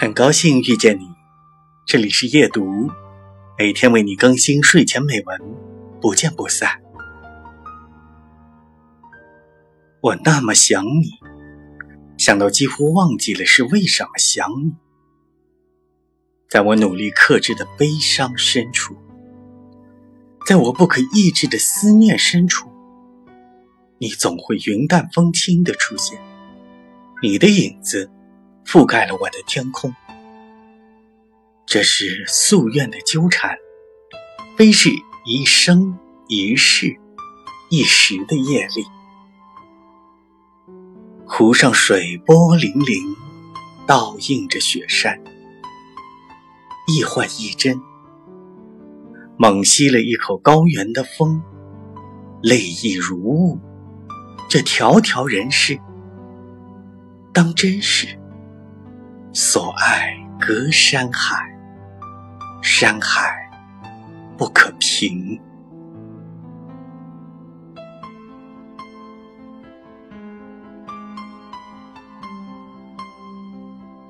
很高兴遇见你，这里是夜读，每天为你更新睡前美文，不见不散。我那么想你，想到几乎忘记了是为什么想你。在我努力克制的悲伤深处，在我不可抑制的思念深处，你总会云淡风轻的出现，你的影子。覆盖了我的天空，这是夙愿的纠缠，非是一生一世一时的业力。湖上水波粼粼，倒映着雪山，一幻一真。猛吸了一口高原的风，泪意如雾。这条条人世，当真实。所爱隔山海，山海不可平。